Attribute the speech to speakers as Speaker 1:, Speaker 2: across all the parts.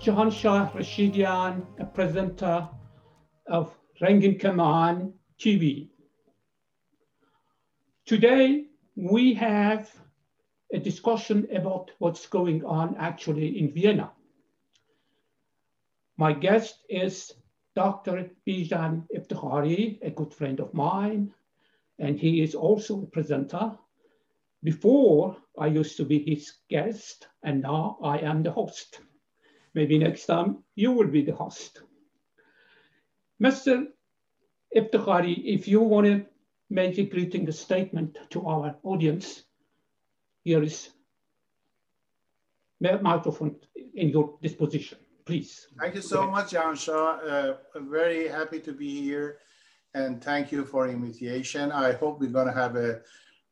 Speaker 1: I am Jahanshah Rashidian, a presenter of Rangin Kaman TV. Today, we have a discussion about what's going on actually in Vienna. My guest is Dr. Bijan Eftekhari, a good friend of mine, and he is also a presenter. Before, I used to be his guest, and now I am the host. Maybe next time you will be the host. Mr. Eftekhari, if you want to make a greeting statement to our audience, here is microphone in your disposition, please.
Speaker 2: Thank you so much, Jahanshah. Uh, very happy to be here and thank you for invitation. I hope we're gonna have a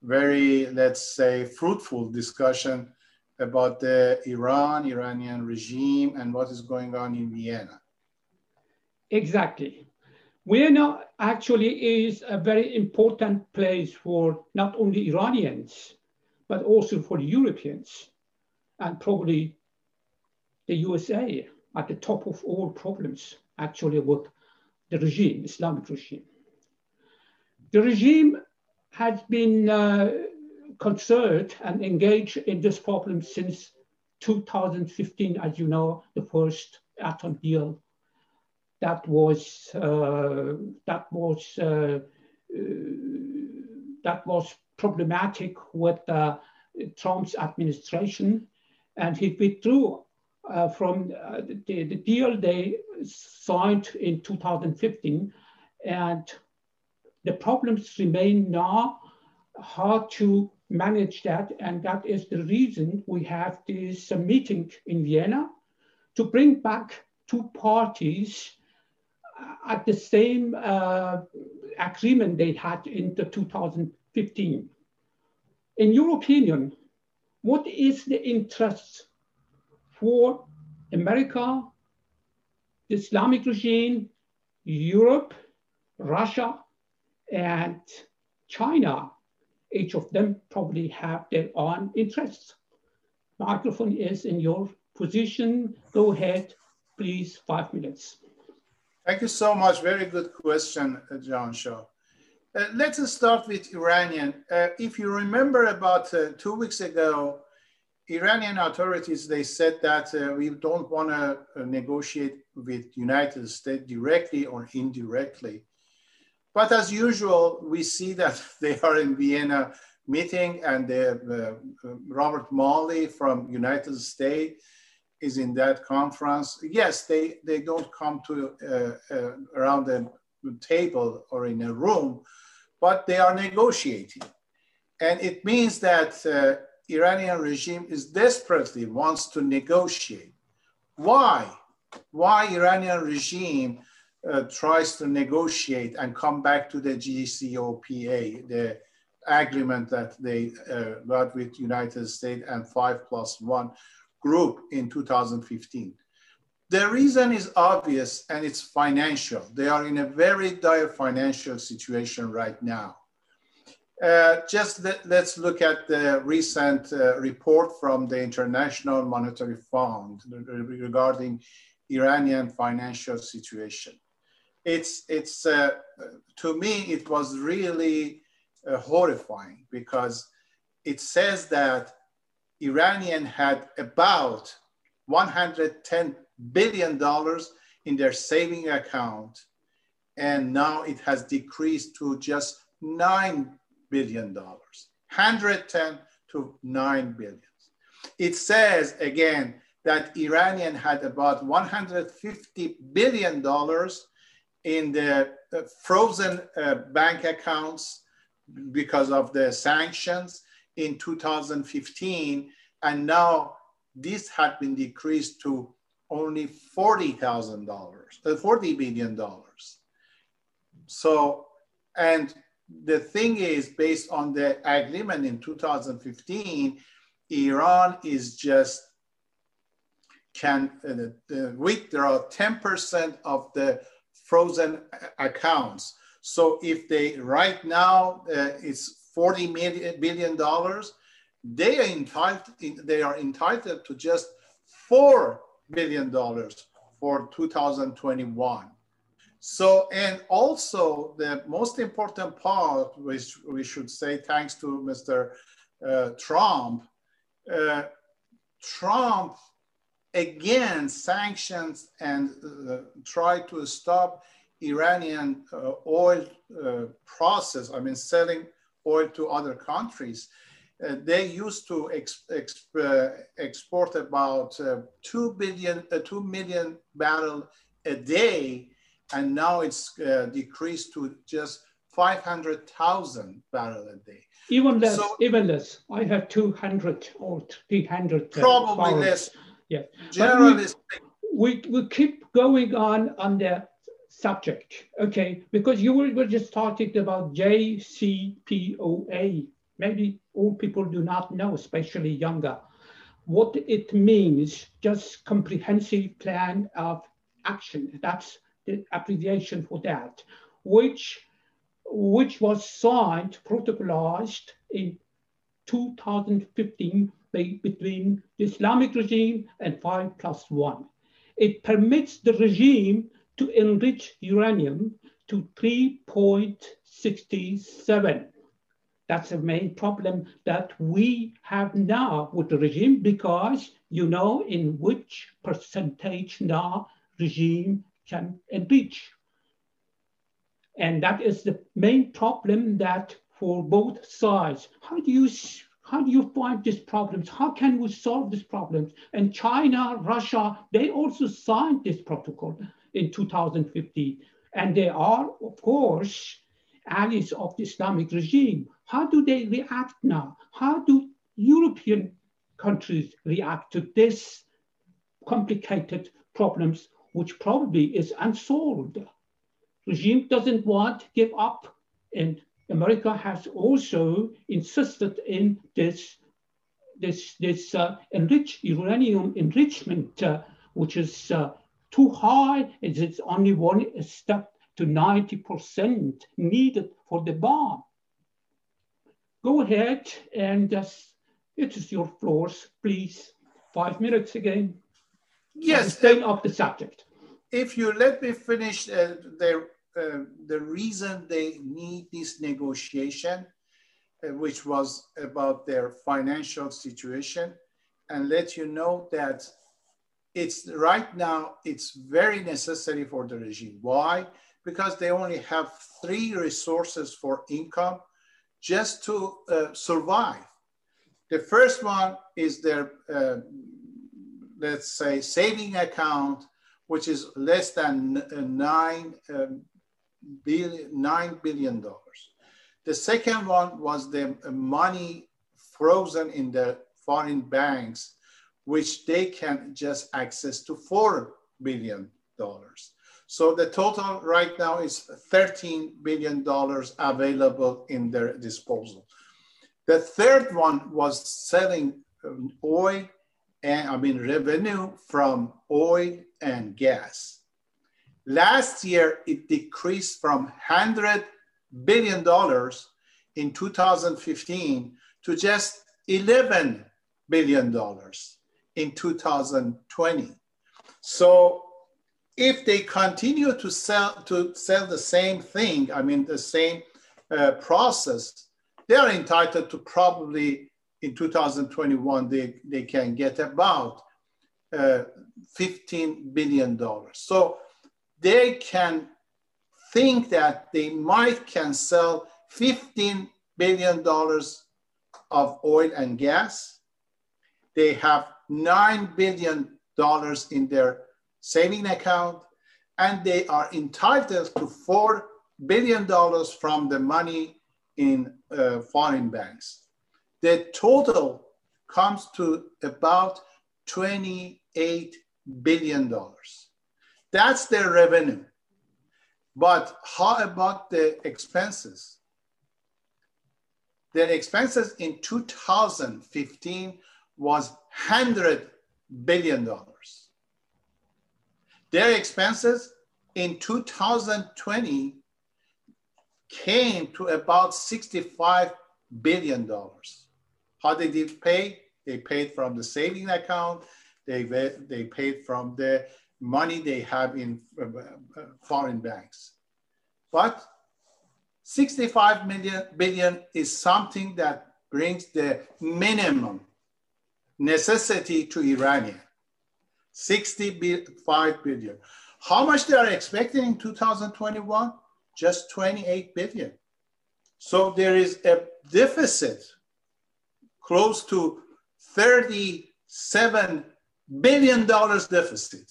Speaker 2: very, let's say, fruitful discussion about the Iran, Iranian regime, and what is going on in Vienna.
Speaker 1: Exactly. Vienna actually is a very important place for not only Iranians, but also for Europeans, and probably the USA at the top of all problems, actually, with the regime, Islamic regime. The regime has been uh, concerned and engaged in this problem since 2015, as you know, the first atom deal that was uh, that was uh, uh that was problematic with uh, Trump's administration, and he withdrew uh, from the, the deal they signed in 2015, and the problems remain now how to manage that. And that is the reason we have this meeting in Vienna to bring back two parties uh, at the same uh, agreement they had in the 2015. In your opinion, what is the interest for America, the Islamic regime, Europe, Russia, and China each of them probably have their own interests. Microphone is in your position. Go ahead, please, five minutes.
Speaker 2: Thank you so much. Very good question, Jahanshah. Uh, let's start with Iranian. Uh, if you remember about uh, two weeks ago, Iranian authorities, they said that uh, we don't want to uh, negotiate with United States directly or indirectly. But as usual, we see that they are in Vienna meeting and uh, Robert Malley from United States is in that conference. Yes, they, they don't come to uh, uh, around the table or in a room, but they are negotiating. And it means that uh, Iranian regime is desperately wants to negotiate. Why? Why Iranian regime uh, tries to negotiate and come back to the JCPOA, the agreement that they uh, got with United States and five plus one group in 2015. The reason is obvious and it's financial. They are in a very dire financial situation right now. Uh, just let, us look at the recent uh, report from the International Monetary Fund regarding Iranian financial situation it's it's uh, to me it was really uh, horrifying because it says that Iranian had about 110 billion dollars in their saving account and now it has decreased to just 9 billion dollars 110 to 9 billion it says again that Iranian had about 150 billion dollars in the uh, frozen uh, bank accounts because of the sanctions in 2015. And now this had been decreased to only $40,000, uh, $40 billion. So, and the thing is, based on the agreement in 2015, Iran is just can uh, withdraw 10% of the frozen accounts. So if they right now uh, it's 40 million billion dollars, they are entitled they are entitled to just four billion dollars for 2021. So, and also the most important part, which we should say thanks to Mr. Uh, Trump, uh, Trump again sanctions and uh, try to stop Iranian uh, oil uh, process, I mean, selling oil to other countries. Uh, they used to ex ex uh, export about uh, 2 billion, uh, 2 million barrel a day, and now it's decreased to just 500,000 barrel a day.
Speaker 1: Even less, so, even less. I have 200 or 300.
Speaker 2: Probably less.
Speaker 1: Yeah. Generally we, we, we keep going on on the subject, okay? Because you were, were just talking about JCPOA. Maybe all people do not know, especially younger, what it means, just comprehensive plan of action. That's the abbreviation for that, which, which was signed, protocolized in 2015 between the Islamic regime and 5 plus 1. It permits the regime to enrich uranium to 3.67. That's the main problem that we have now with the regime because you know in which percentage now regime can enrich. And that is the main problem that for both sides, how do you how do you find these problems? How can we solve these problems? And China, Russia, they also signed this protocol in 2015. And they are, of course, allies of the Islamic regime. How do they react now? How do European countries react to this complicated problems, which probably is unsolved? Regime doesn't want to give up, and America has also insisted in this this this uh, enriched uranium enrichment, uh, which is uh, too high. It's only one step to 90% needed for the bomb. Go ahead and just, it is your floors, please. Five minutes again.
Speaker 2: Yes.
Speaker 1: Stay off the subject.
Speaker 2: If you let me finish uh, the, uh, the reason they need this negotiation, uh, which was about their financial situation, and let you know that it's right now, it's very necessary for the regime. Why? Because they only have three resources for income just to uh, survive. The first one is their, uh, let's say, saving account, which is less than uh, nine, um, billion, $9 billion. The second one was the money frozen in the foreign banks which they can just access to $4 billion. So the total right now is $13 billion available in their disposal. The third one was selling um, oil and I mean revenue from oil and gas. Last year, it decreased from $100 billion in 2015 to just $11 billion in 2020. So if they continue to sell to sell the same thing, I mean the same uh, process, they are entitled to probably in 2021 they, they can get about uh, 15 billion dollars. So they can think that they might can sell 15 billion dollars of oil and gas. They have $9 billion in their saving account, and they are entitled to $4 billion from the money in uh, foreign banks. The total comes to about $28 billion. That's their revenue. But how about the expenses? Their expenses in 2015 was $100 billion. Their expenses in 2020 came to about $65 billion. How did they pay? They paid from the saving account, they, they paid from the money they have in uh, uh, foreign banks. But 65 million billion is something that brings the minimum necessity to Iranian. 65 billion. How much they are expecting in 2021? Just 28 billion. So there is a deficit close to 37 billion dollars deficit,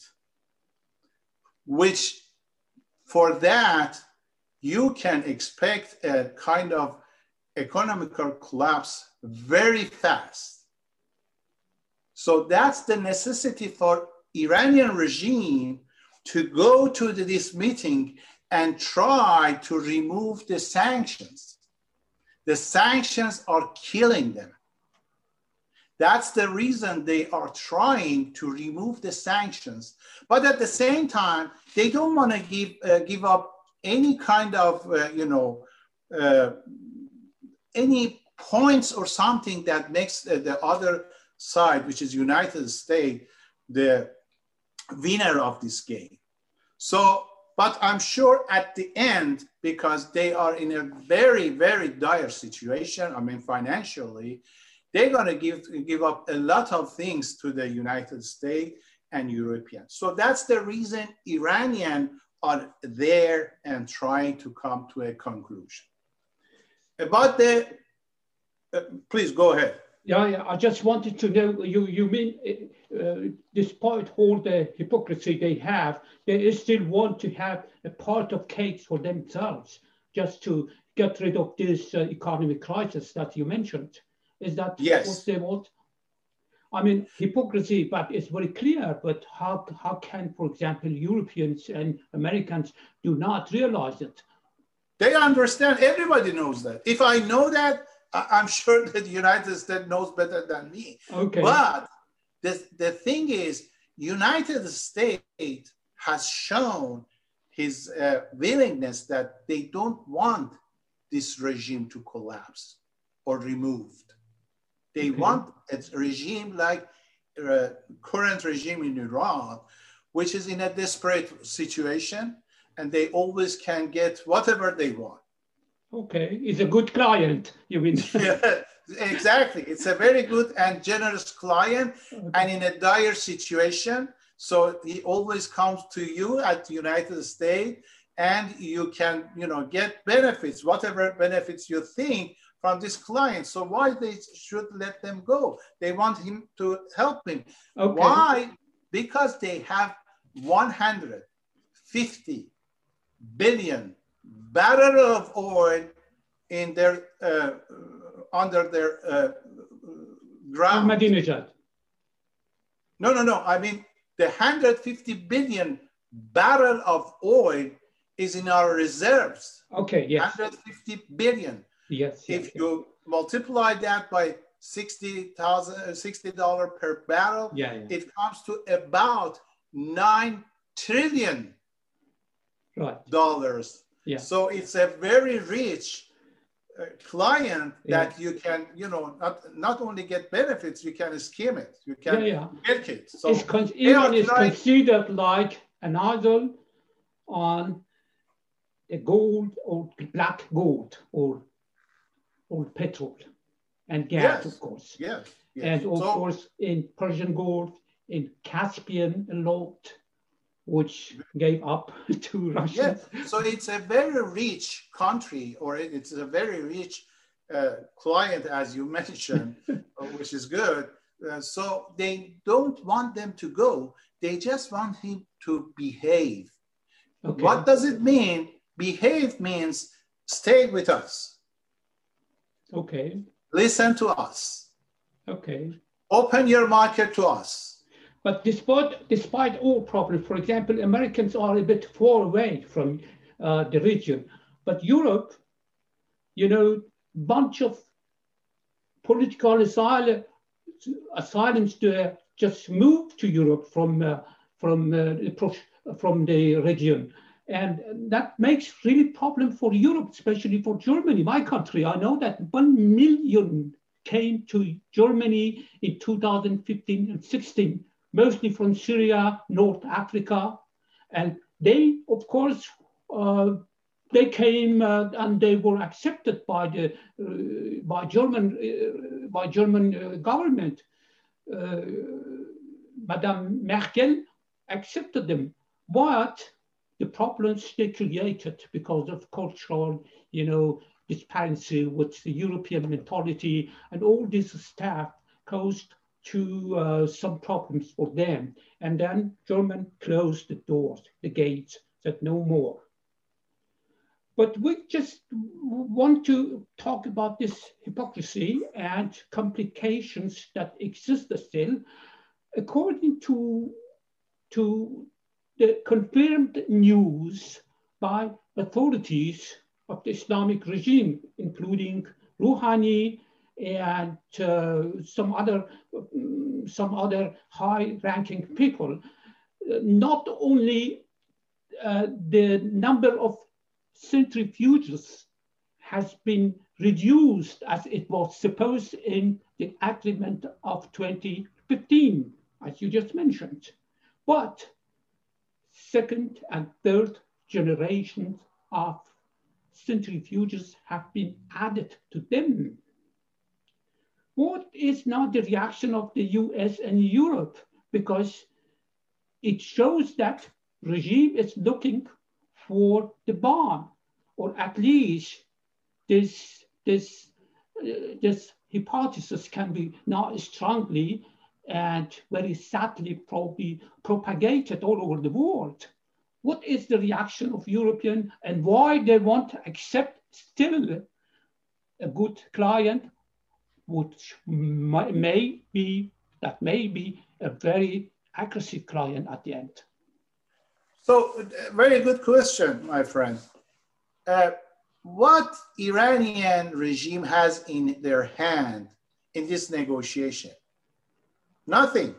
Speaker 2: which for that, you can expect a kind of economical collapse very fast. So that's the necessity for Iranian regime to go to this meeting and try to remove the sanctions. The sanctions are killing them. That's the reason they are trying to remove the sanctions. But at the same time, they don't want to give, uh, give up any kind of, uh, you know, uh, any points or something that makes the other side, which is United States, the winner of this game. So, but I'm sure at the end, because they are in a very, very dire situation, I mean, financially, they're going to give, give up a lot of things to the United States and Europeans. So that's the reason Iranian are there and trying to come to a conclusion. About the, uh, please go ahead.
Speaker 1: Yeah, yeah, I just wanted to know, you, you mean, uh, despite all the hypocrisy they have, they still want to have a part of cake for themselves, just to get rid of this uh, economic crisis that you mentioned. Is that
Speaker 2: yes.
Speaker 1: what they want? I mean, hypocrisy, but it's very clear. But how, how can, for example, Europeans and Americans do not realize it?
Speaker 2: They understand. Everybody knows that. If I know that, I'm sure that the United States knows better than me.
Speaker 1: Okay.
Speaker 2: But the, the thing is, United States has shown his uh, willingness that they don't want this regime to collapse or removed. They okay. want a regime like uh, current regime in Iran, which is in a desperate situation, and they always can get whatever they want.
Speaker 1: Okay, he's a good client, you mean?
Speaker 2: yeah, exactly. It's a very good and generous client, okay. and in a dire situation. So he always comes to you at the United States, and you can, you know, get benefits, whatever benefits you think from this client. So why they should let them go? They want him to help him. Okay. Why? Because they have 150 billion barrel of oil in their uh, under their uh, ground.
Speaker 1: Ahmadinejad.
Speaker 2: No, no, no. I mean the 150 billion barrel of oil is in our reserves.
Speaker 1: Okay, yes.
Speaker 2: 150 billion.
Speaker 1: Yes.
Speaker 2: If
Speaker 1: yes,
Speaker 2: you yes. multiply that by 60,000, uh, $60 per barrel,
Speaker 1: yeah, yeah.
Speaker 2: it comes to about 9 trillion
Speaker 1: right.
Speaker 2: dollars.
Speaker 1: Yeah.
Speaker 2: So it's a very rich uh, client that yeah. you can, you know, not, not only get benefits, you can skim it, you can
Speaker 1: yeah,
Speaker 2: yeah. milk it.
Speaker 1: So it's con- Iran is trying- considered like an idol on the gold or black gold or or petrol and gas,
Speaker 2: yes.
Speaker 1: of course.
Speaker 2: Yes. yes.
Speaker 1: And of
Speaker 2: so,
Speaker 1: course, in Persian Gulf, in Caspian a lot, which gave up to Russia.
Speaker 2: Yeah. So it's a very rich country, or it's a very rich uh, client, as you mentioned, uh, which is good. Uh, so they don't want them to go. They just want him to behave. Okay. What does it mean? Behave means stay with us
Speaker 1: Okay.
Speaker 2: Listen to us.
Speaker 1: Okay.
Speaker 2: Open your market to us.
Speaker 1: But despite, despite all problems, for example, Americans are a bit far away from uh, the region. But Europe, you know, bunch of political asylum, asylums to just moved to Europe from, uh, from, uh, from the region. And that makes really problem for Europe, especially for Germany, my country. I know that 1 million came to Germany in 2015 and 16 mostly from Syria, North Africa. And they, of course, uh, they came uh, and they were accepted by the uh, by German uh, by German uh, government. Uh, Madame Merkel accepted them, but the problems they created because of cultural, you know, disparity with the European mentality and all this stuff caused to uh, some problems for them. And then German closed the doors, the gates, said no more. But we just want to talk about this hypocrisy and complications that exist still. According to, to the confirmed news by authorities of the Islamic regime, including Rouhani and uh, some other um, some other high-ranking people. Uh, not only uh, the number of centrifuges has been reduced as it was supposed in the agreement of 2015, as you just mentioned, but second and third generations of centrifuges have been added to them. What is now the reaction of the US and Europe? Because it shows that regime is looking for the bomb, or at least this, this, uh, this hypothesis can be now strongly and very sadly probably propagated all over the world what is the reaction of European and why they want to accept still a good client, which may be, that may be a very aggressive client at the end?
Speaker 2: So, very good question, my friend. Uh, what Iranian regime has in their hand in this negotiation? Nothing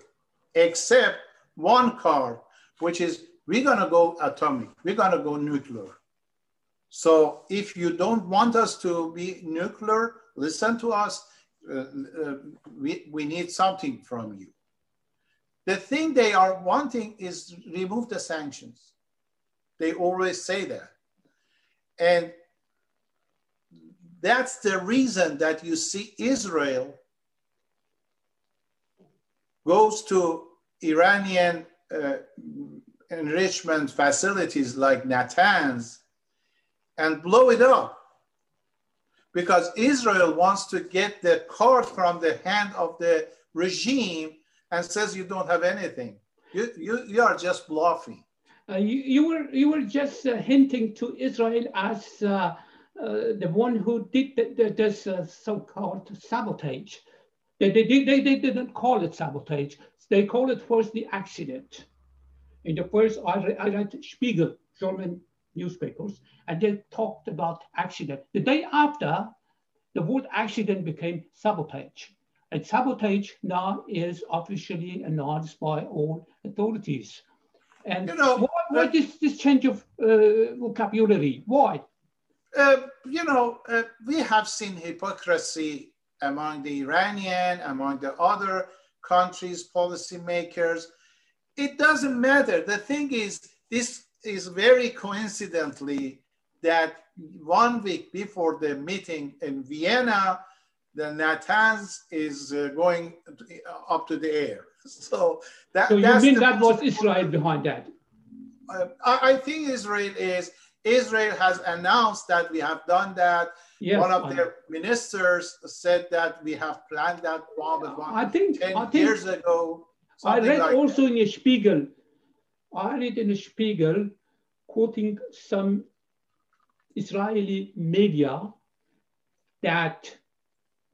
Speaker 2: except one card, which is we're going to go atomic, we're going to go nuclear. So if you don't want us to be nuclear, listen to us. Uh, uh, we, we need something from you. The thing they are wanting is remove the sanctions. They always say that. And that's the reason that you see Israel goes to Iranian uh, enrichment facilities like Natanz and blow it up because Israel wants to get the card from the hand of the regime and says you don't have anything. You, you, you are just bluffing.
Speaker 1: Uh, you, you, were, you were just uh, hinting to Israel as uh, uh the one who did the, the, this uh, so-called sabotage. They, they, they, they didn't call it sabotage. They call it first the accident. In the first, I, re I read Spiegel, German newspapers, and they talked about accident. The day after, the word accident became sabotage. And sabotage now is officially announced by all authorities. And you know, why, why uh, this, this change of uh, vocabulary? Why?
Speaker 2: Uh, you know, uh, we have seen hypocrisy among the Iranian, among the other countries' policymakers it doesn't matter. The thing is, this is very coincidentally that one week before the meeting in Vienna, the Natanz is uh, going up to the air. So
Speaker 1: that. So you mean that was Israel behind that?
Speaker 2: Uh, I, I, think Israel is. Israel has announced that we have done that. Yes, One of their ministers said that we have planned that bomb.
Speaker 1: I think
Speaker 2: 10
Speaker 1: I think,
Speaker 2: years ago.
Speaker 1: I read like also that. in a Spiegel, I read in a Spiegel quoting some Israeli media that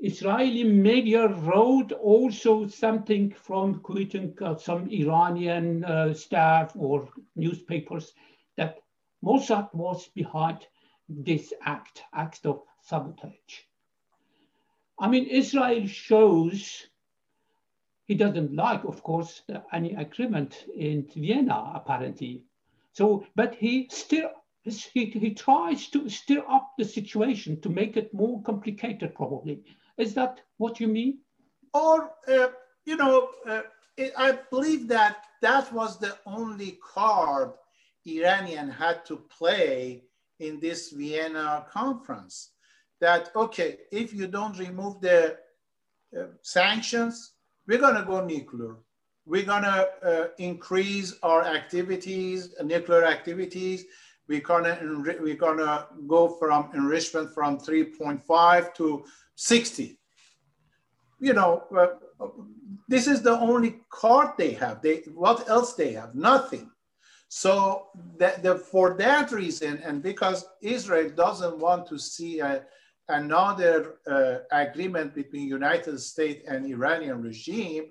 Speaker 1: Israeli media wrote also something from quoting uh, some Iranian uh, staff or newspapers that Mossad was behind this act, act of sabotage. I mean, Israel shows he doesn't like, of course, any agreement in Vienna, apparently. So, but he still he, he tries to stir up the situation to make it more complicated, probably. Is that what you mean?
Speaker 2: Or, uh, you know, uh, I believe that that was the only card Iranian had to play in this Vienna conference. That, okay, if you don't remove the uh, sanctions, we're going to go nuclear. We're going to uh, increase our activities, nuclear activities. We're going to we're going to go from enrichment from 3.5 to 60. You know, uh, this is the only card they have. They what else they have? Nothing. So that the, for that reason, and because Israel doesn't want to see a, another uh, agreement between United States and Iranian regime,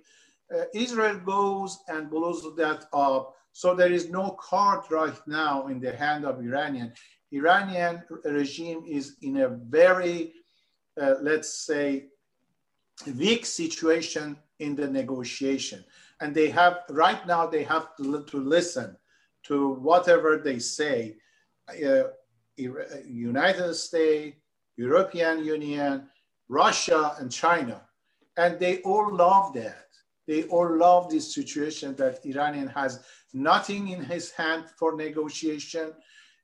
Speaker 2: uh, Israel goes and blows that up. So there is no card right now in the hand of Iranian. Iranian regime is in a very, uh, let's say, weak situation in the negotiation. And they have, right now, they have to, to listen to whatever they say. Uh, United States, European Union, Russia, and China. And they all love that. They all love this situation that Iranian has nothing in his hand for negotiation.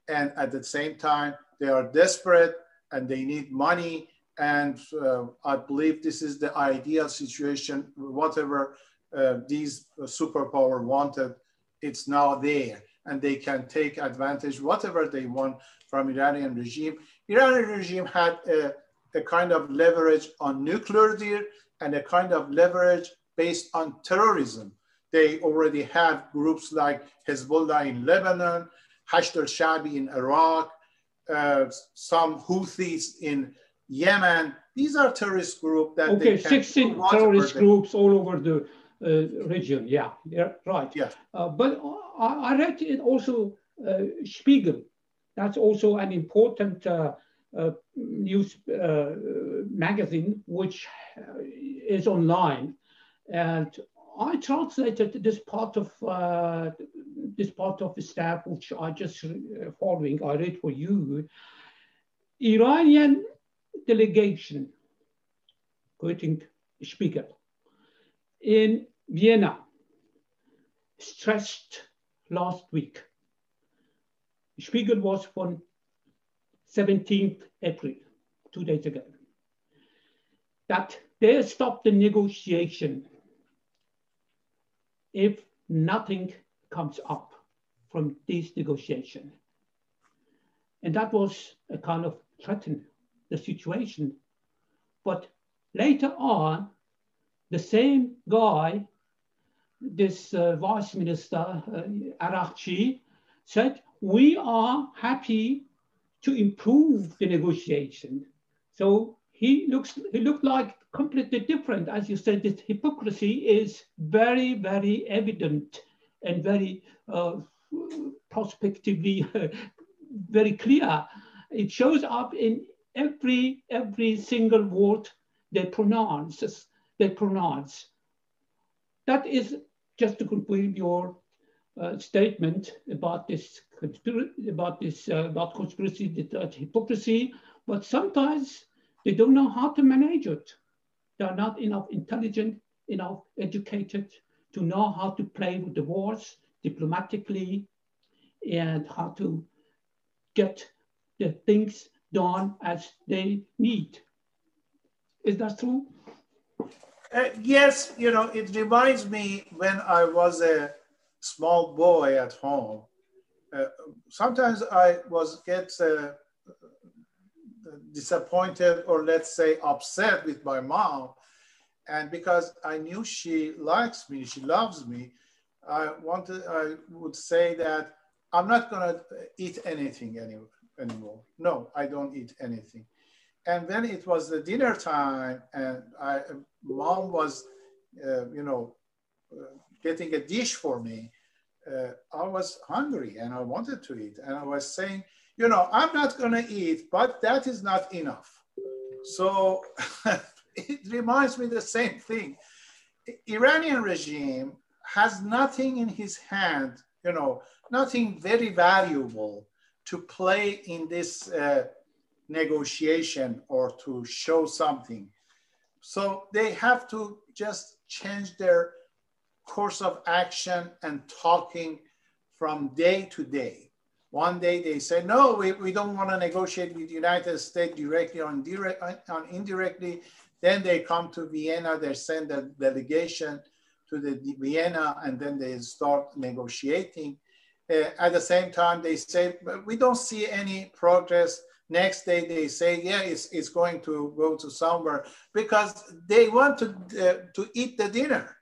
Speaker 2: And at the same time, they are desperate and they need money. And uh, I believe this is the ideal situation. Whatever uh, these superpower wanted, it's now there. And they can take advantage, whatever they want from Iranian regime. Iranian regime had a, a kind of leverage on nuclear deal and a kind of leverage based on terrorism. They already have groups like Hezbollah in Lebanon, Hashd al-Shabi in Iraq, uh, some Houthis in Yemen. These are terrorist groups that
Speaker 1: okay, 16 terrorist groups all over the uh, region. Yeah, yeah, right.
Speaker 2: Yeah.
Speaker 1: Uh, but I, I, read it also uh, Spiegel that's also an important uh, uh, news uh, magazine which is online. And I translated this part of this part of the staff, which I just following. I read for you. Iranian delegation, quoting Spiegel, in Vienna stressed last week Spiegel was from 17th April, two days ago, that they stopped the negotiation if nothing comes up from this negotiation. And that was a kind of threaten the situation. But later on, the same guy, this uh, vice minister, uh, Araghchi, said, we are happy to improve the negotiation. So he looks he looked like completely different. As you said, this hypocrisy is very, very evident and very uh, prospectively very clear. It shows up in every every single word they pronounce. They pronounce. That is just to conclude your uh, statement about this about this uh, about conspiracy, about hypocrisy, but sometimes they don't know how to manage it. They are not enough intelligent, enough educated to know how to play with the wars diplomatically and how to get the things done as they need. Is that true?
Speaker 2: Uh, yes, you know, it reminds me when I was a small boy at home, uh, sometimes I was get uh, disappointed or let's say upset with my mom. And because I knew she likes me, she loves me, I wanted, I would say that I'm not gonna eat anything any, anymore. No, I don't eat anything. And then it was the dinner time and I, mom was, uh, you know, uh, getting a dish for me, uh, I was hungry and I wanted to eat. And I was saying, you know, I'm not going to eat, but that is not enough. So it reminds me the same thing. Iranian regime has nothing in his hand, you know, nothing very valuable to play in this uh, negotiation or to show something. So they have to just change their course of action and talking from day to day. One day they say, no, we, we don't want to negotiate with the United States directly or indirect, indirectly. Then they come to Vienna, they send a delegation to the Vienna, and then they start negotiating. Uh, at the same time, they say, we don't see any progress. Next day, they say, yeah, it's, it's going to go to somewhere because they want to, uh, to eat the dinner.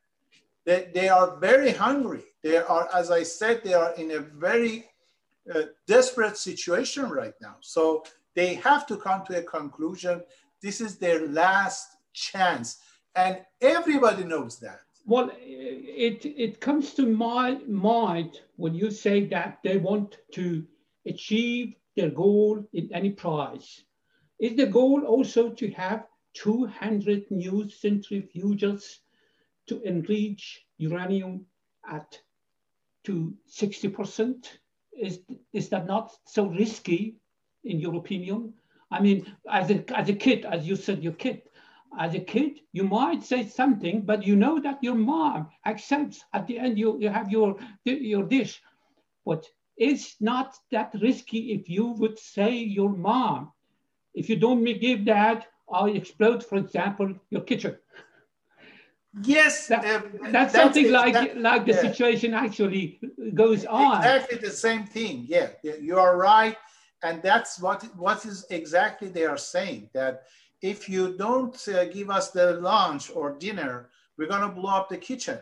Speaker 2: They, they are very hungry. They are, as I said, they are in a very uh, desperate situation right now. So they have to come to a conclusion. This is their last chance. And everybody knows that.
Speaker 1: Well, it, it comes to my mind when you say that they want to achieve their goal in any price. Is the goal also to have 200 new centrifuges to enrich uranium at to 60%? Is, is that not so risky in your opinion? I mean, as a, as a kid, as you said, your kid, as a kid, you might say something, but you know that your mom accepts at the end you, you have your, your dish. But it's not that risky if you would say your mom, if you don't give that, I'll explode, for example, your kitchen.
Speaker 2: Yes,
Speaker 1: that, uh, that's, that's, something like that, like the yeah. situation actually goes on.
Speaker 2: Exactly the same thing. Yeah, you are right, and that's what what is exactly they are saying that if you don't uh, give us the lunch or dinner, we're going to blow up the kitchen.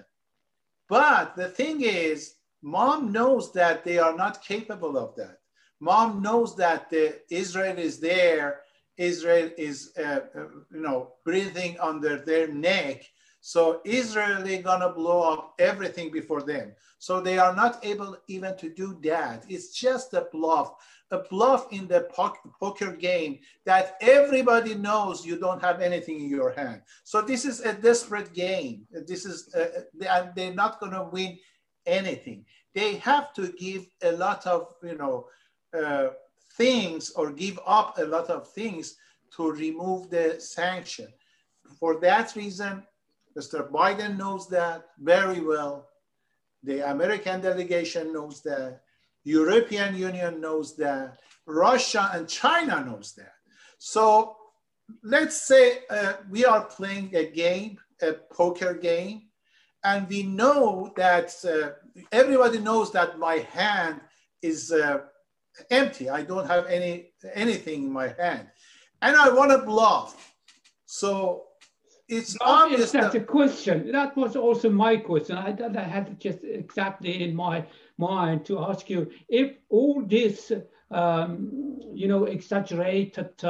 Speaker 2: But the thing is, mom knows that they are not capable of that. Mom knows that the, Israel is there. Israel is, uh, uh, you know, breathing under their neck. So Israel is gonna blow up everything before them. So they are not able even to do that. It's just a bluff a bluff in the poker game that everybody knows you don't have anything in your hand. So this is a desperate game. This is uh, uh they, are not to win anything. They have to give a lot of you know uh, things or give up a lot of things to remove the sanction. For that reason, Mr. Biden knows that very well. The American delegation knows that European Union knows that. Russia and China knows that. So let's say uh, we are playing a game, a poker game, and we know that uh, everybody knows that my hand is uh, empty. I don't have any anything in my hand, and I want to bluff. So it's obvious.
Speaker 1: That's that, a question. That was also my question. I, I had just exactly in my mind to ask you if all this, um, you know, exaggerated uh,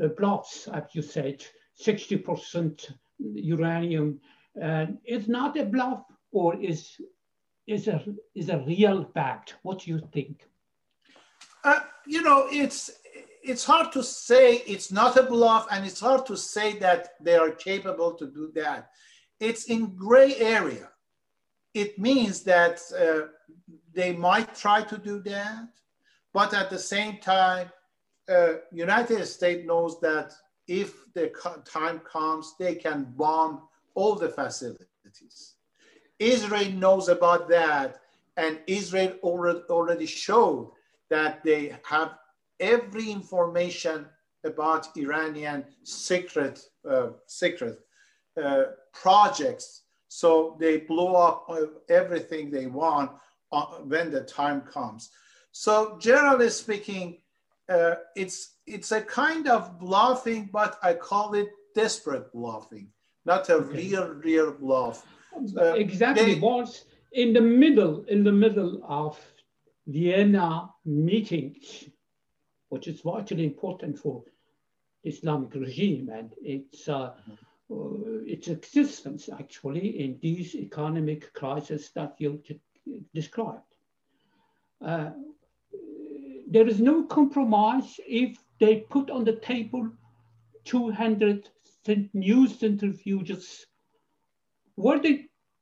Speaker 1: uh, bluffs, as you said, 60% uranium, uh, is not a bluff or is is a is a real fact? What do you think?
Speaker 2: Uh, you know, it's it's hard to say it's not a bluff, and it's hard to say that they are capable to do that. It's in gray area. It means that uh, they might try to do that, but at the same time, uh, United States knows that if the time comes, they can bomb all the facilities. Israel knows about that, and Israel already, showed that they have every information about Iranian secret uh, secret uh, projects. So they blow up uh, everything they want uh, when the time comes. So generally speaking, uh, it's it's a kind of bluffing, but I call it desperate bluffing, not a okay. real real bluff.
Speaker 1: Uh, exactly. They, in the middle in the middle of Vienna meetings, which is vitally important for Islamic regime and its uh, uh, its existence actually in these economic crises that you described. Uh, there is no compromise if they put on the table 200 new centrifuges. Where,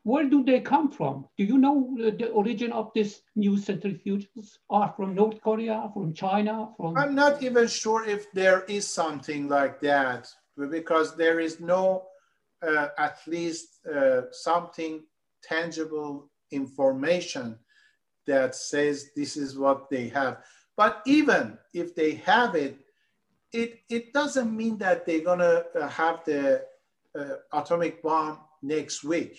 Speaker 1: where do they come from? Do you know the origin of these new centrifuges? Are from North Korea, from China? From
Speaker 2: I'm not even sure if there is something like that because there is no, uh, at least uh, something tangible information that says this is what they have. But even if they have it, it, it doesn't mean that they're gonna uh, have the uh, atomic bomb next week.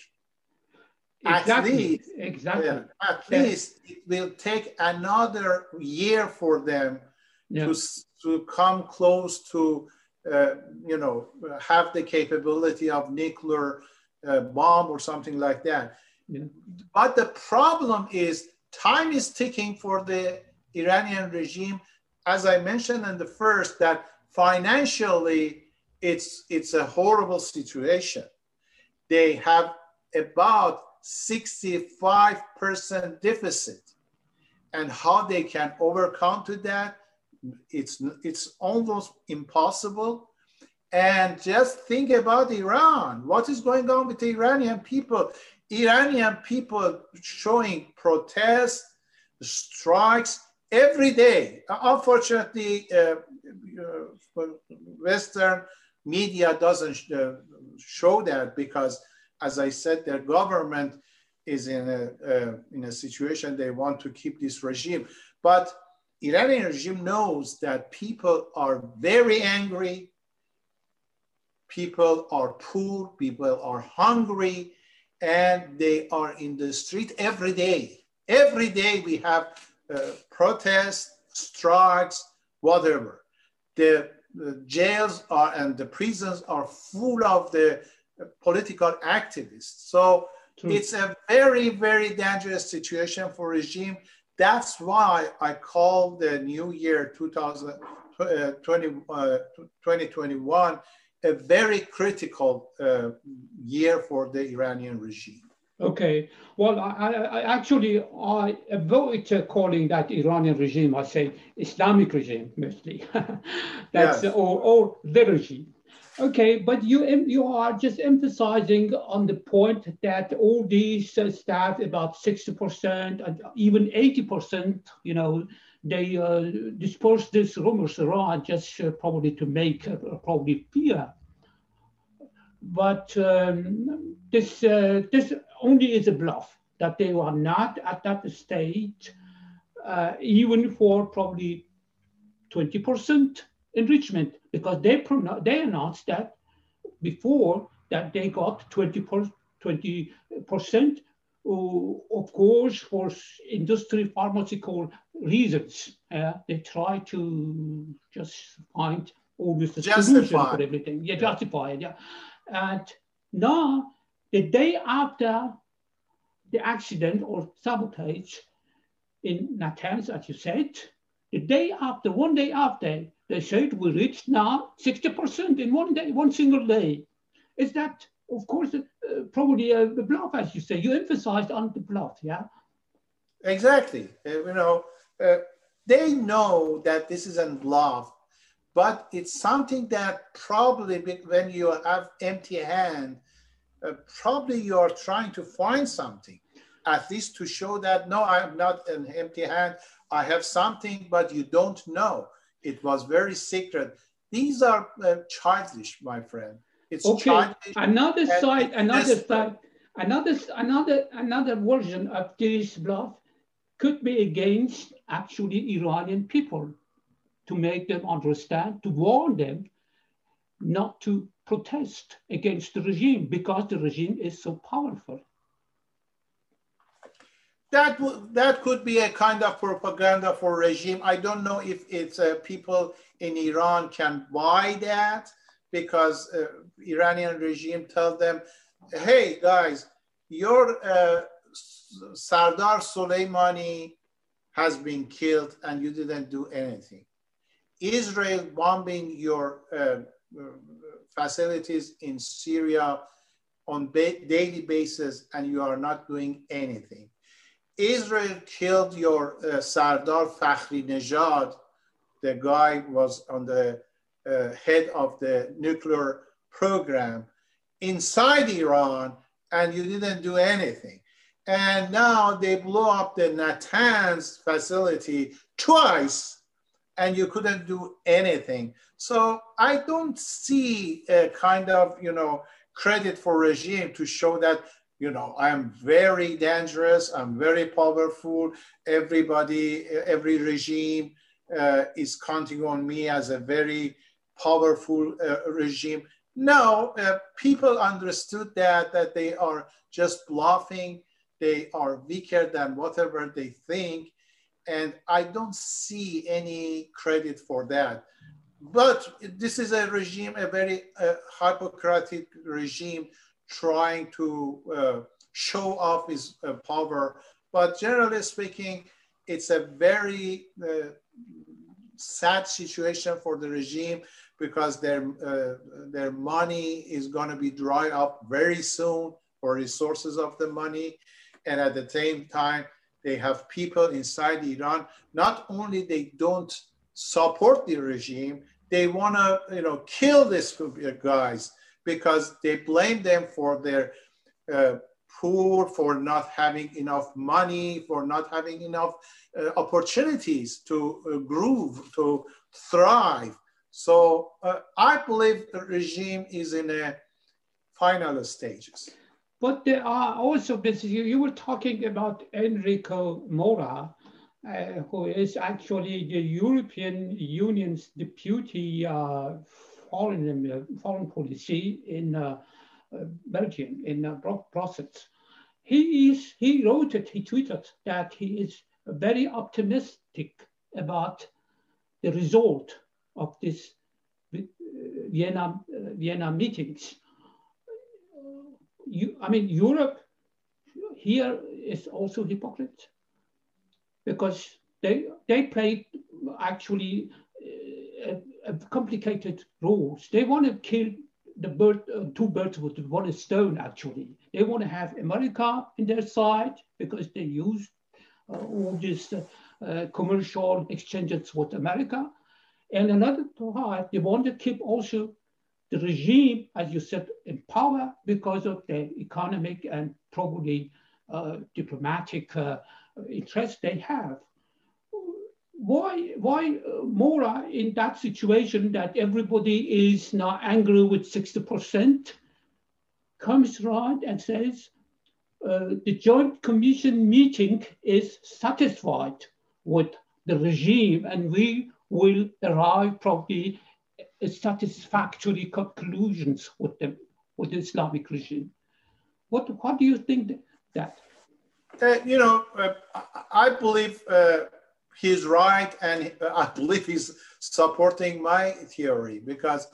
Speaker 1: Exactly. At least, exactly.
Speaker 2: Yeah, at yeah. least it will take another year for them yeah. to, to come close to, uh, you know, have the capability of nuclear uh, bomb or something like that. But the problem is time is ticking for the Iranian regime. As I mentioned in the first, that financially it's it's a horrible situation. They have about 65% deficit. And how they can overcome to that, it's, it's almost impossible. And just think about Iran. What is going on with the Iranian people? Iranian people showing protests, strikes every day. Unfortunately, uh, uh, Western media doesn't uh, show that because as I said, their government is in a, uh, in a situation they want to keep this regime. But Iranian regime knows that people are very angry, people are poor, people are hungry, and they are in the street every day. Every day we have uh, protests, strikes, whatever. The, the jails are and the prisons are full of the political activists. So True. it's a very, very dangerous situation for regime. That's why I call the new year 2020, uh, 2021 a very critical uh, year for the Iranian regime.
Speaker 1: Okay. Well, I, I actually I avoid uh, calling that Iranian regime. I say Islamic regime mostly. That's yes. or, or the regime. Okay, but you you are just emphasizing on the point that all these uh, staff, about 60% and even 80%, you know, they uh, disperse these rumors around just uh, probably to make uh, probably fear. But um, this uh, this only is a bluff that they were not at that stage, uh, even for probably 20% enrichment because they, they announced that before that they got 20 percent, uh, of course, for industry pharmaceutical reasons. Uh, they try to just find always the solution for everything. Yeah, justify it. Yeah, and now the day after the accident or sabotage in Natanz, as you said, the day after, one day after, they said we reached now 60% in one day, one single day. Is that, of course, uh, probably a, a, bluff, as you say? You emphasized on the bluff, yeah?
Speaker 2: Exactly. Uh, you know, uh, they know that this is a bluff, but it's something that probably when you have empty hand, uh, probably you are trying to find something, at least to show that no, I'm not an empty hand. I have something, but you don't know. It was very secret. These are uh, childish, my friend.
Speaker 1: It's okay. childish. Another side, another side, another another another version of this bluff could be against actually Iranian people to make them understand, to warn them not to protest against the regime because the regime is so powerful
Speaker 2: that that could be a kind of propaganda for regime. I don't know if it's uh, people in Iran can buy that because uh, Iranian regime tell them, hey guys, your uh, Sardar Soleimani has been killed and you didn't do anything. Israel bombing your uh, facilities in Syria on ba daily basis and you are not doing anything Israel killed your uh, Sardar Fakhri Nejad, the guy was on the uh, head of the nuclear program inside Iran, and you didn't do anything. And now they blew up the Natanz facility twice, and you couldn't do anything. So I don't see a kind of, you know, credit for regime to show that you know, I'm very dangerous, I'm very powerful, everybody, every regime uh, is counting on me as a very powerful uh, regime. No, uh, people understood that, that they are just bluffing, they are weaker than whatever they think, and I don't see any credit for that. But this is a regime, a very uh, regime trying to uh, show off his uh, power. But generally speaking, it's a very uh, sad situation for the regime because their, uh, their money is going to be dry up very soon for resources of the money. And at the same time, they have people inside Iran. Not only they don't support the regime, they want to you know kill these guys because they blame them for their uh, poor, for not having enough money, for not having enough uh, opportunities to uh, groove, to thrive. So uh, I believe the regime is in a final stages.
Speaker 1: But there are also, you, you were talking about Enrico Mora, uh, who is actually the European Union's deputy uh, foreign, uh, foreign policy in uh, uh, Belgium, in Brussels. He, is, he wrote it, he tweeted that he is very optimistic about the result of this Vienna, Vienna meetings you, I mean, Europe here is also hypocrite because they they play actually uh, a, a complicated rules. They want to kill the bird, uh, two birds with one stone. Actually, they want to have America in their side because they use uh, all these uh, commercial exchanges with America, and another part they want to keep also the regime, as you said, in power because of the economic and probably uh, diplomatic uh, interests they have. Why, why uh, Mora in that situation that everybody is now angry with 60% comes around and says uh, the Joint Commission meeting is satisfied with the regime and we will arrive probably satisfactory conclusions with the, with the Islamic regime. What, what do you think that?
Speaker 2: Uh, you know, uh, I believe uh, he's right, and I believe he's supporting my theory because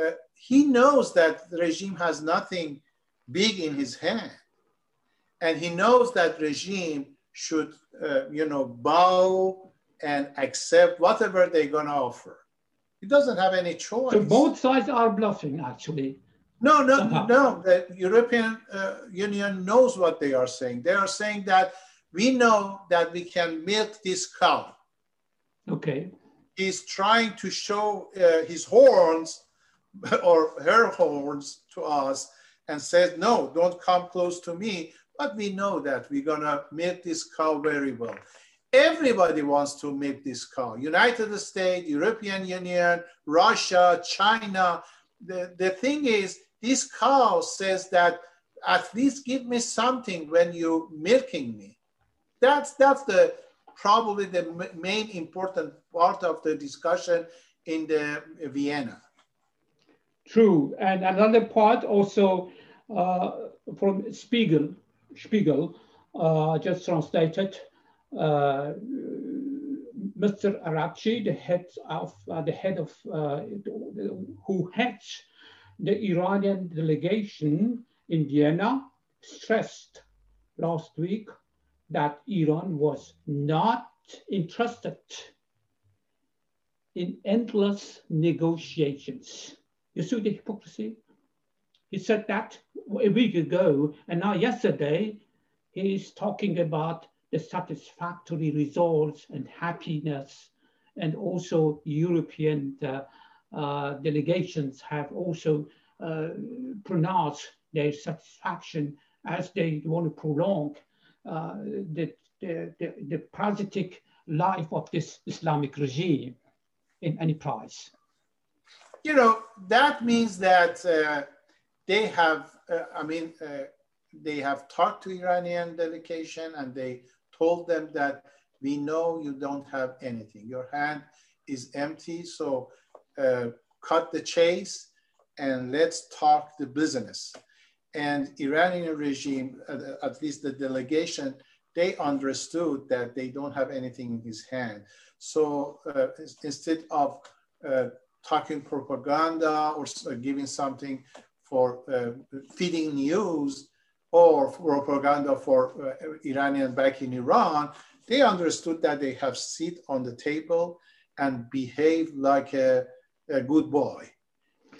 Speaker 2: uh, he knows that the regime has nothing big in his hand, and he knows that regime should, uh, you know, bow and accept whatever they're going to offer. He doesn't have any choice.
Speaker 1: So both sides are bluffing, actually.
Speaker 2: No, no, somehow. no. The European uh, Union knows what they are saying. They are saying that we know that we can milk this cow.
Speaker 1: Okay.
Speaker 2: He's trying to show uh, his horns or her horns to us and says, no, don't come close to me. But we know that we're going to milk this cow very well. Everybody wants to make this call. United States, European Union, Russia, China. The, the thing is, this cow says that at least give me something when you're milking me. That's, that's the probably the main important part of the discussion in the Vienna.
Speaker 1: True, and another part also uh, from Spiegel, Spiegel, uh, just translated Mr. Araghchi, the head of uh, the head of uh, who heads the Iranian delegation in Vienna, stressed last week that Iran was not interested in endless negotiations. You see the hypocrisy? He said that a week ago, and now yesterday he's talking about the satisfactory results and happiness. And also European uh, uh, delegations have also uh, pronounced their satisfaction as they want to prolong uh, the, the, the, the parasitic life of this Islamic regime in any price.
Speaker 2: You know, that means that uh, they have, uh, I mean, they have talked to Iranian delegation and they told them that we know you don't have anything. Your hand is empty, so uh, cut the chase and let's talk the business. And Iranian regime, at least the delegation, they understood that they don't have anything in his hand. So uh, instead of uh, talking propaganda or giving something for uh, feeding news or propaganda for uh, Iranian back in Iran, they understood that they have sit on the table and behave like a, a good boy.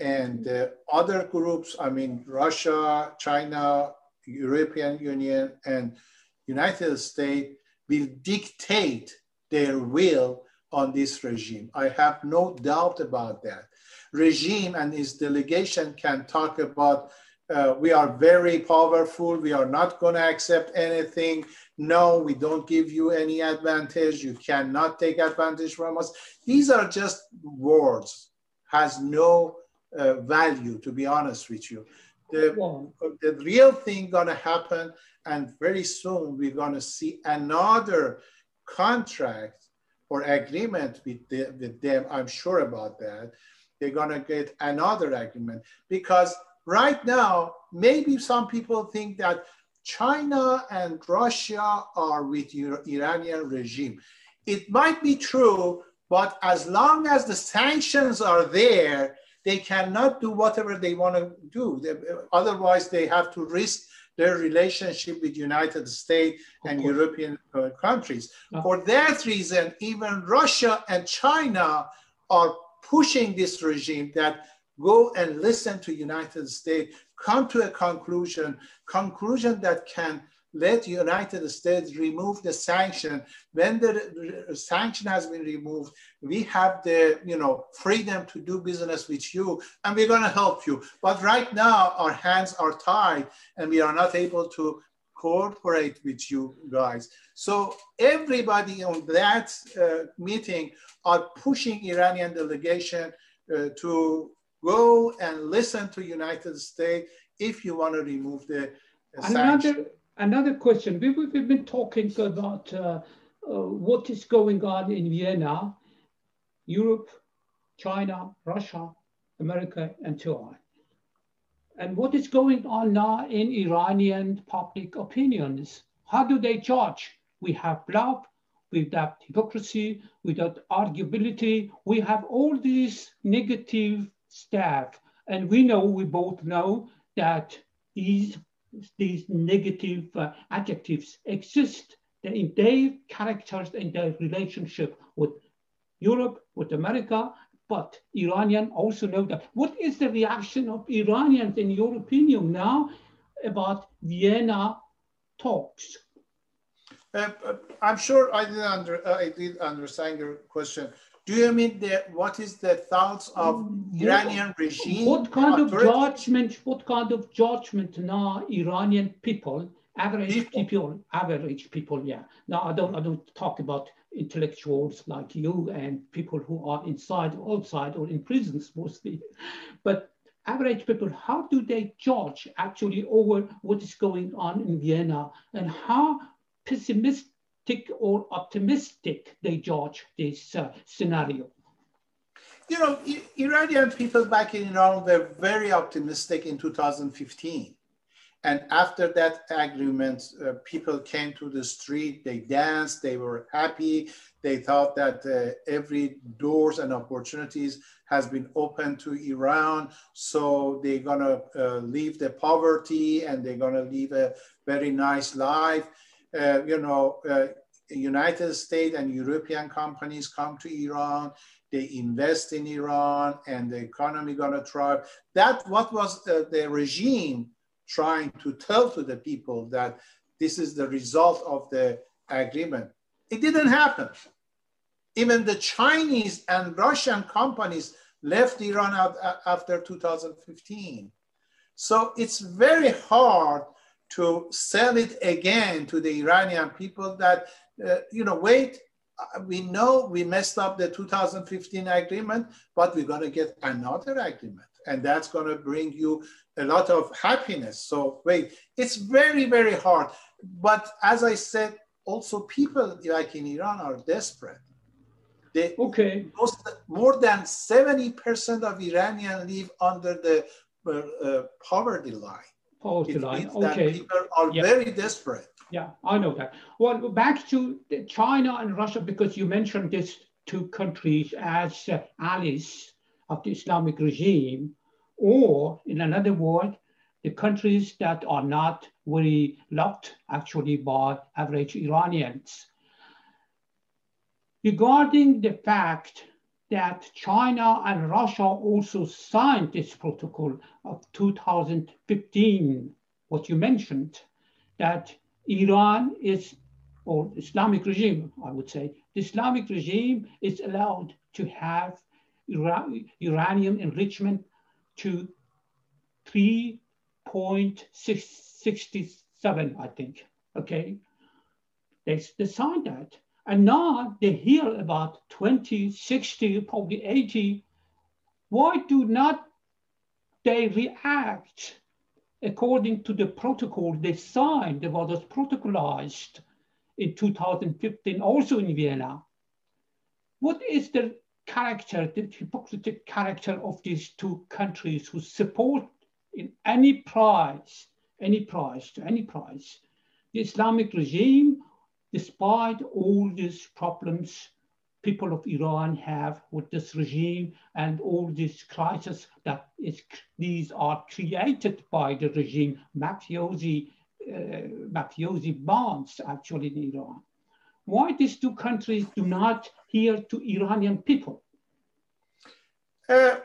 Speaker 2: And uh, other groups, I mean, Russia, China, European Union, and United States will dictate their will on this regime. I have no doubt about that. Regime and its delegation can talk about uh, we are very powerful. We are not going to accept anything. No, we don't give you any advantage. You cannot take advantage from us. These are just words, has no uh, value, to be honest with you. The, the real thing going to happen, and very soon we're going to see another contract or agreement with, the, with them. I'm sure about that. They're going to get another agreement because right now, maybe some people think that China and Russia are with Iranian regime. It might be true, but as long as the sanctions are there, they cannot do whatever they want to do. They, otherwise, they have to risk their relationship with United States and European uh, countries. Uh-huh. For that reason, even Russia and China are pushing this regime that go and listen to United States, come to a conclusion, conclusion that can let United States remove the sanction. When the sanction has been removed, we have the you know freedom to do business with you, and we're going to help you. But right now, our hands are tied, and we are not able to cooperate with you guys. So everybody on that uh, meeting are pushing Iranian delegation uh, to go and listen to United States if you want to remove the
Speaker 1: another another question. We, have been talking about uh, uh, what is going on in Vienna, Europe, China, Russia, America, and so on. And what is going on now in Iranian public opinions? How do they judge? We have bluff, without hypocrisy, without arguability. We have all these negative stuff. And we know, we both know that these, these negative uh, adjectives exist in their characters and their relationship with Europe, with America, but Iranian also know that. What is the reaction of Iranians, in your opinion, now about Vienna talks?
Speaker 2: Uh, uh I'm sure I did, under, uh, I did understand your question. Do you mean that what is the thoughts of mm, Iranian regime?
Speaker 1: What kind of judgment? What kind of judgment now Iranian people, average people. people, average people? Yeah. Now I don't I don't talk about intellectuals like you and people who are inside, outside, or in prisons mostly, but average people. How do they judge actually over what is going on in Vienna and how pessimistic or optimistic they judge this uh, scenario?
Speaker 2: You know, Iranian people back in Iran were very optimistic in 2015. And after that agreement, uh, people came to the street, they danced, they were happy. They thought that uh, every doors and opportunities has been open to Iran. So they're gonna uh, leave the poverty and they're gonna live a very nice life. Uh, you know, uh, United States and European companies come to Iran, they invest in Iran, and the economy gonna thrive. That what was the, the regime trying to tell to the people that this is the result of the agreement. It didn't happen. Even the Chinese and Russian companies left Iran out after 2015. So it's very hard to sell it again to the Iranian people that, uh, you know, wait, uh, we know we messed up the 2015 agreement, but we're going to get another agreement. And that's going to bring you a lot of happiness. So wait, it's very, very hard. But as I said, also people like in Iran are desperate. They,
Speaker 1: okay.
Speaker 2: Most, more than 70% of Iranians live under the uh, uh, poverty line.
Speaker 1: Poverty it line, okay.
Speaker 2: people are yeah. very desperate.
Speaker 1: Yeah, I know that. Well, back to China and Russia, because you mentioned these two countries as uh, allies of the Islamic regime, or in another word, the countries that are not very loved actually by average Iranians. Regarding the fact that China and Russia also signed this protocol of 2015, what you mentioned, that Iran is, or Islamic regime, I would say, the Islamic regime is allowed to have uranium enrichment to 3.67, I think, okay? They, they signed that. And now they hear about 20, 60, probably 80. Why do not they react according to the protocol they signed, that was protocolized in 2015, also in Vienna? What is the character, the hypocritical character of these two countries who support in any price, any price, to any price, the Islamic regime, despite all these problems people of Iran have with this regime and all this crisis that is, these are created by the regime, mafiosi, uh, mafiosi bonds actually in Iran. Why these two countries do not hear to Iranian people?
Speaker 2: Uh,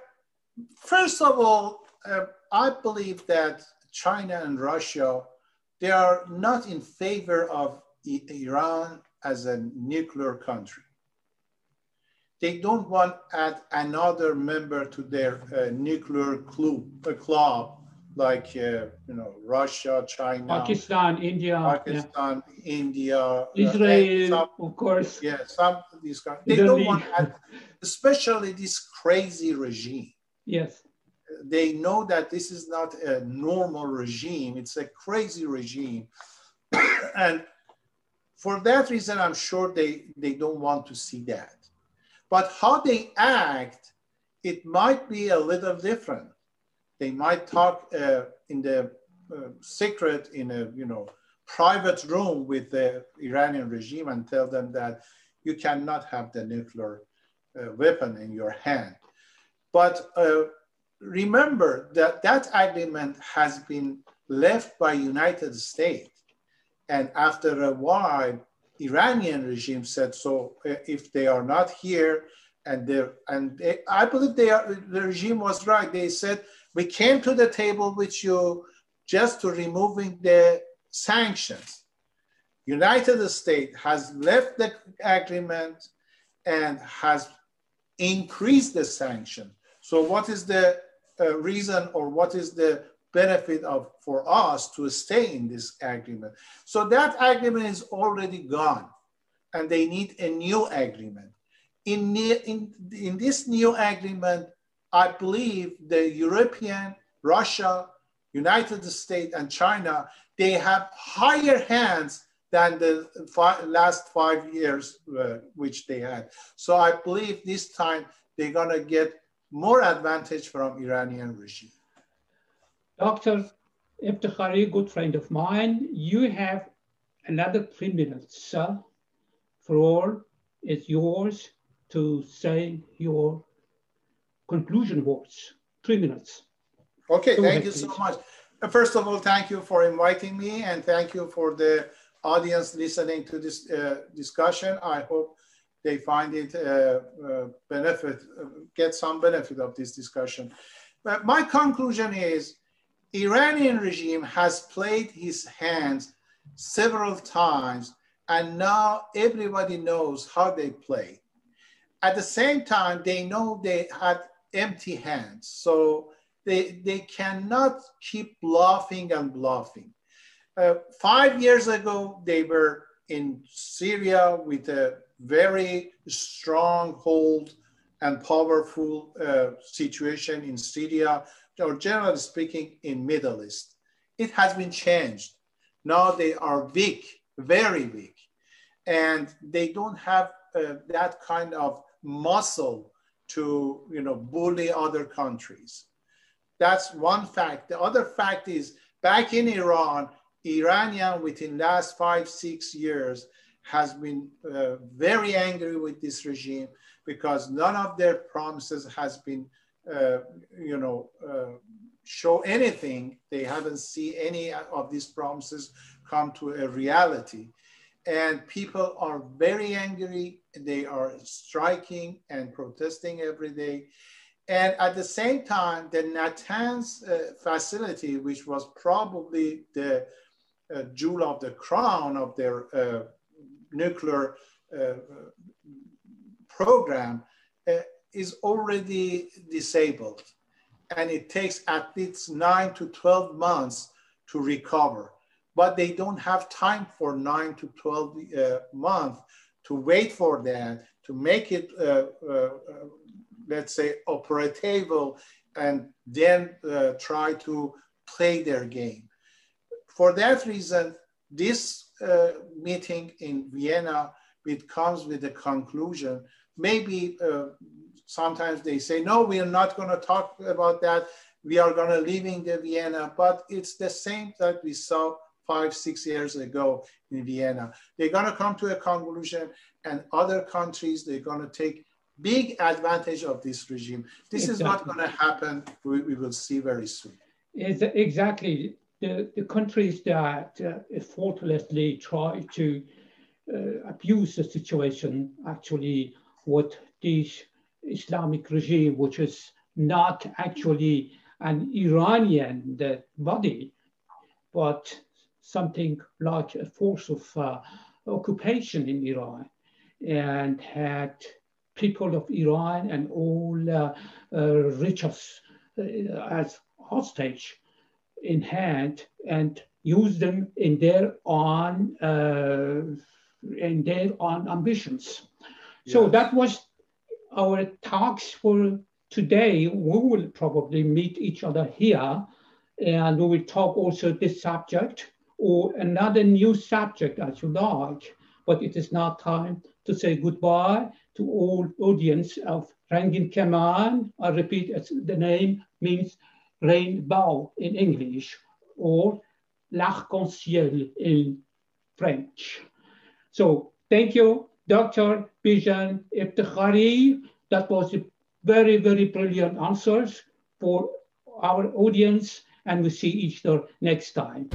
Speaker 2: first of all, uh, I believe that China and Russia, they are not in favor of Iran as a nuclear country. They don't want to add another member to their uh, nuclear club, uh, club like uh, you know Russia, China,
Speaker 1: Pakistan, India,
Speaker 2: Pakistan, yeah. India, uh,
Speaker 1: Israel, some, of course.
Speaker 2: Yeah, some of these countries. They don't want, add, especially this crazy regime.
Speaker 1: Yes.
Speaker 2: They know that this is not a normal regime; it's a crazy regime, and for that reason, I'm sure they, they don't want to see that. But how they act, it might be a little different. They might talk uh, in the uh, secret in a you know private room with the Iranian regime and tell them that you cannot have the nuclear uh, weapon in your hand. But uh, remember that that agreement has been left by United States and after a while, Iranian regime said, so uh, if they are not here, and and they, I believe they are, the regime was right. They said we came to the table with you just to removing the sanctions. United States has left the agreement and has increased the sanction. So what is the uh, reason or what is the benefit of for us to stay in this agreement. So that agreement is already gone and they need a new agreement. In, in, in this new agreement, I believe the European, Russia, United States, and China, they have higher hands than the five, last five years uh, which they had. So I believe this time they're gonna get more advantage from Iranian regime.
Speaker 1: Dr. Eftekhari, good friend of mine, you have another three minutes. sir. floor is yours to say your conclusion words. Three minutes.
Speaker 2: Okay, Go thank ahead, you please. so much. Uh, first of all, thank you for inviting me and thank you for the audience listening to this uh, discussion. I hope they find it uh, uh, benefit, uh, get some benefit of this discussion. But my conclusion is Iranian regime has played his hands several times and now everybody knows how they play. At the same time, they know they had empty hands. So they, they cannot keep bluffing and bluffing. Uh, five years ago, they were in Syria with a very strong hold and powerful uh, situation in Syria or generally speaking, in Middle East. It has been changed. Now they are weak, very weak, and they don't have uh, that kind of muscle to, you know, bully other countries. That's one fact. The other fact is back in Iran, Iranian within last five, six years has been uh, very angry with this regime because none of their promises has been, uh, you know, uh, show anything. They haven't seen any of these promises come to a reality. And people are very angry. They are striking and protesting every day. And at the same time, the Natanz uh, facility, which was probably the uh, jewel of the crown of their uh, nuclear uh, program, uh, is already disabled. And it takes at least nine to 12 months to recover. But they don't have time for nine to 12 uh, months to wait for that, to make it let's say, operativo, and then uh, try to play their game. For that reason, this uh, meeting in Vienna, it comes with a conclusion. Maybe uh, sometimes they say, no, we are not going to talk about that. We are going to leaving the Vienna, but it's the same that we saw five, six years ago in Vienna. They're going to come to a conclusion and other countries, they're going to take big advantage of this regime. This exactly. is not going to happen. We, we, will see very soon.
Speaker 1: It's exactly. The, the countries that uh, effortlessly try to uh, abuse the situation, actually, what this Islamic regime, which is not actually an Iranian body, but something like a force of uh, occupation in Iran, and had people of Iran and all uh, uh, riches uh, as hostage in hand and use them in their own in their own ambitions. Yes. So that was our talks for today. We will probably meet each other here and we will talk also this subject or another new subject as you like, but it is now time to say goodbye to all audience of Rangin Kaman. I repeat, the name means rainbow in English or l'arc-en-ciel in French. So thank you, Dr. Bijan Eftekhari. That was a very, very brilliant answers for our audience and we see each other next time.